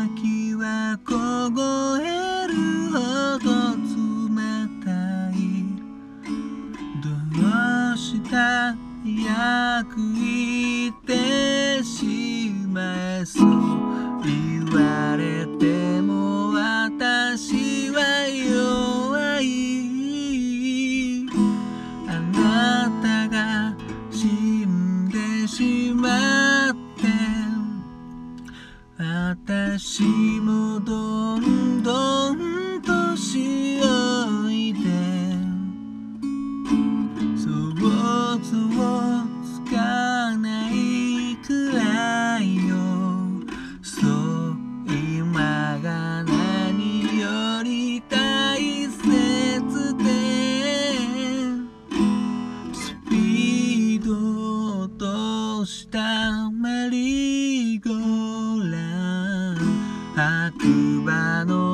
先は凍えるほど冷たい。どうした約言ってしまいそう？想像つかないくらいよ。そう今が何より大切で。スピード落としたメリーゴーラン。白馬の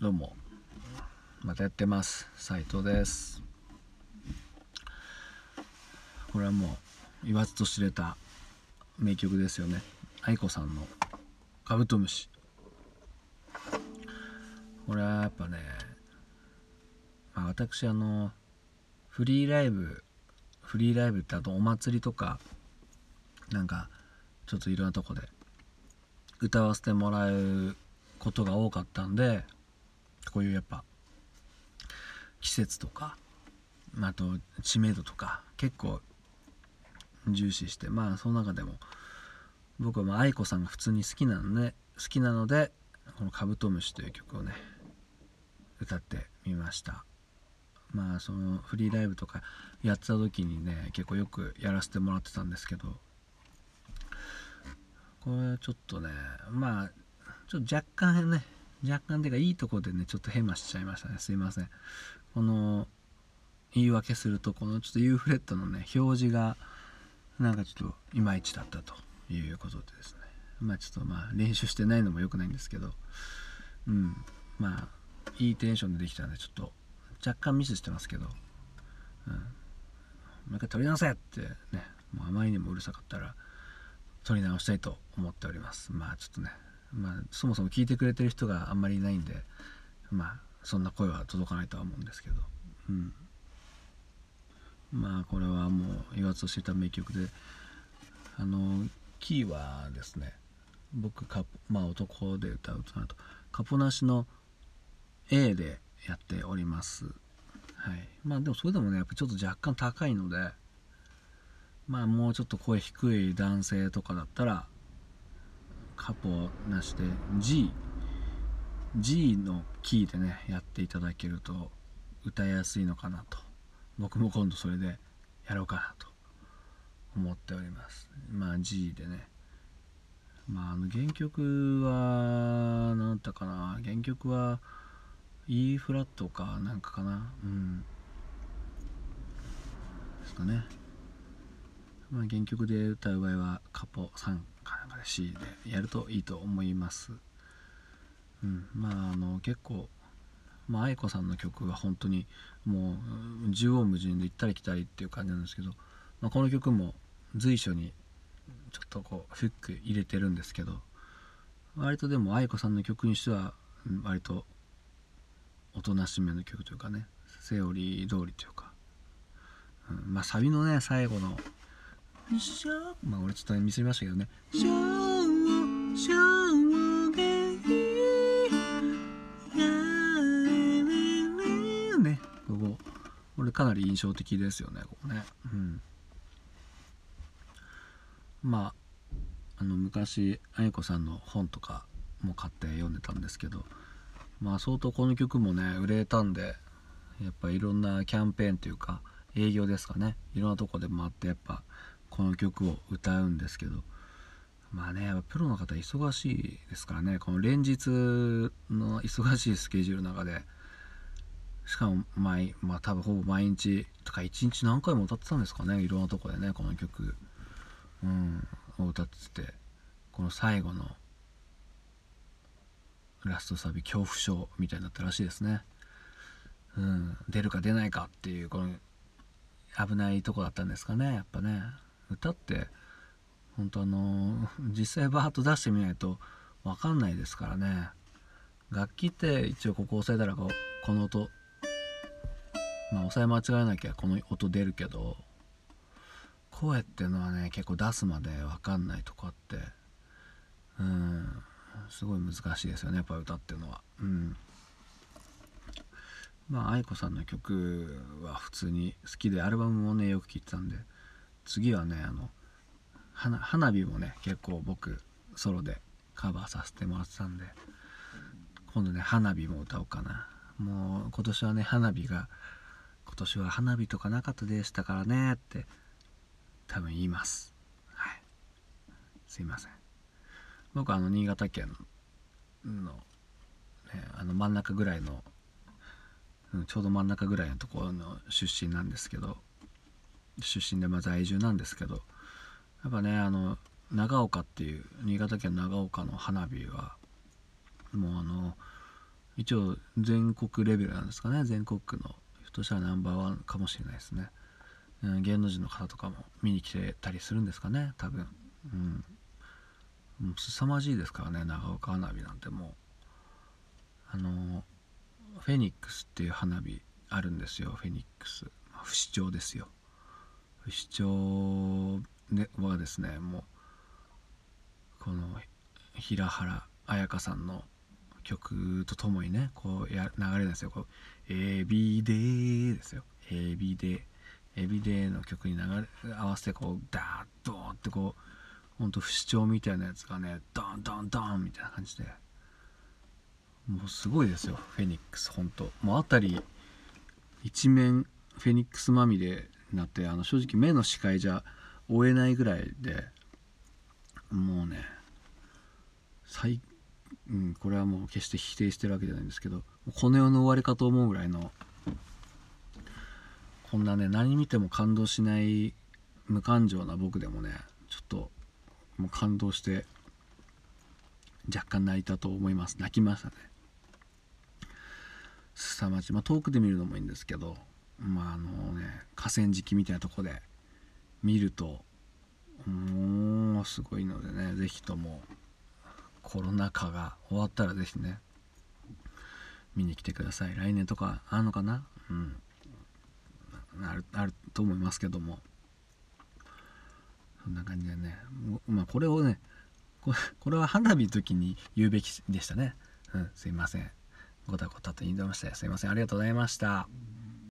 どうも。またやってます。斉藤です。これはもう言わずと知れた名曲ですよね。愛子さんの「カブトムシ」これはやっぱね、まあ、私あのフリーライブフリーライブってあとお祭りとかなんかちょっといろんなとこで歌わせてもらうことが多かったんでこういうやっぱ季節とかあと知名度とか結構重視してまあその中でも僕はまあ愛子さんが普通に好きなので好きなのでこの「カブトムシ」という曲をね歌ってみました。まあそのフリーライブとかやってた時にね結構よくやらせてもらってたんですけどこれちょっとねまあちょっと若干ね若干ていうかいいとこでねちょっとヘマしちゃいましたね。すいません。この言い訳するとこのちょっとユーフレットのね表示がなんかちょっといまいちだったということでですね。まあちょっとまあ練習してないのも良くないんですけど。うん。まあいいテンションでできたんでちょっと若干ミスしてますけど。うん。もう一回撮り直せってねもうあまりにもうるさかったら撮り直したいと思っております。まあちょっとねまあそもそも聞いてくれてる人があんまりいないんでまあそんな声は届かないとは思うんですけど。うん。まあこれはもう言わずと知れた名曲であのキーはですね僕カまあ男で歌うとなるとカポなしの A でやっております。はい。まあでもそれでもねやっぱちょっと若干高いのでまあもうちょっと声低い男性とかだったらカポなしで G G のキーでねやっていただけると歌いやすいのかなと。僕も今度それでやろうかなと思っております。まあ G でね。まああの原曲は何だったかな。原曲は E フラットかなんかかな。うん。ですかね、まあ、原曲で歌う場合はカポ3かなかで C でやるといいと思います。うん。まああの結構まあ愛子さんの曲は本当にもう縦横無尽で行ったり来たりっていう感じなんですけど、まあ、この曲も随所にちょっとこうフック入れてるんですけど割とでも愛子さんの曲にしては割とおとなしめの曲というかねセオリー通りというか、うん、まあサビのね最後の「しょまあ俺ちょっと見せましたけどね「しょうしょうがいい」ねこここれかなり印象的ですよねここねうんまああの昔愛子さんの本とかも買って読んでたんですけどまあ相当この曲もね売れたんでやっぱいろんなキャンペーンというか営業ですかねいろんなとこで回ってやっぱこの曲を歌うんですけどまあねやっぱプロの方忙しいですからね。この連日の忙しいスケジュールの中でしかも毎まあ多分ほぼ毎日とか一日何回も歌ってたんですかね。いろんなとこでねこの曲、うん、を歌っててこの最後のラストサビ恐怖症みたいになったらしいですね。うん、出るか出ないかっていうこの危ないとこだったんですかねやっぱね。歌って本当あの実際バーッと出してみないと分かんないですからね。楽器って一応ここ押さえたらこの音まあ押さえ間違えなきゃこの音出るけど声っていうのはね結構出すまで分かんないとこあってうんすごい難しいですよねやっぱ歌っていうのは。うん。まあ愛子さんの曲は普通に好きでアルバムもねよく聴いてたんで次はねあの花火もね結構僕ソロでカバーさせてもらってたんで今度ね花火も歌おうかな。もう今年はね花火が今年は花火とかなかったでしたからねって多分言います。はい。すいません。僕あの新潟県の、ね、あの真ん中ぐらいの、うん、ちょうど真ん中ぐらいのところの出身なんですけど出身でま在住なんですけどやっぱねあの長岡っていう新潟県長岡の花火はもうあの一応全国レベルなんですかね。全国区のひょっとしたらナンバーワンかもしれないですね、うん、芸能人の方とかも見に来てたりするんですかね多分。うん。もう凄まじいですからね長岡花火なんてもう。あのフェニックスっていう花火あるんですよ。フェニックス、不死鳥ですよ。不死鳥はですねもうこの平原綾香さんの曲とともにねこうや流れるんですよ。こう「エビデー」ですよ「エビデー」エビデーの曲に流れ合わせてこうダーッドーンってこうほんと不死鳥みたいなやつがねドンドンドンみたいな感じで。もうすごいですよ。フェニックスほんと。もう辺り一面フェニックスまみれなってあの正直目の視界じゃ追えないぐらいでもうね最、うん、これはもう決して否定してるわけじゃないんですけどこの世の終わりかと思うぐらいのこんなね何見ても感動しない無感情な僕でもねちょっともう感動して若干泣いたと思います。泣きましたね。凄まじい、まあ、遠くで見るのもいいんですけどまああのね河川敷みたいなとこで見るともうすごいのでね是非ともコロナ禍が終わったら是非ね見に来てください。来年とかあるのかな？うん。あるあると思いますけども。そんな感じでねまあこれをねこれは花火の時に言うべきでしたね。うんすいません。ごたごたと言いましたすいません。ありがとうございました。